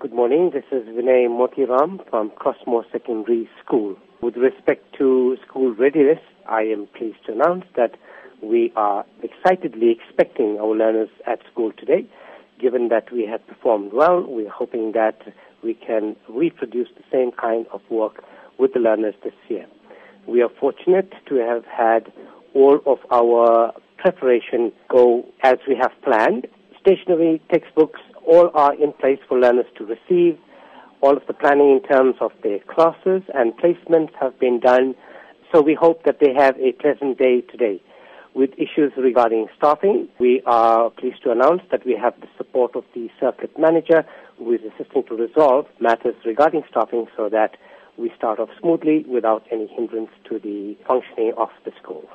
Good morning. This is Vinay Motheeram from Crossmoor Secondary School. With respect to school readiness, I am pleased to announce that we are excitedly expecting our learners at school today. Given that we have performed well, we are hoping that we can reproduce the same kind of work with the learners this year. We are fortunate to have had all of our preparation go as we have planned. Stationery, textbooks, all are in place for learners to receive. All of the planning in terms of their classes and placements have been done. So we hope that they have a pleasant day today. With issues regarding staffing, we are pleased to announce that we have the support of the circuit manager who is assisting to resolve matters regarding staffing so that we start off smoothly without any hindrance to the functioning of the school.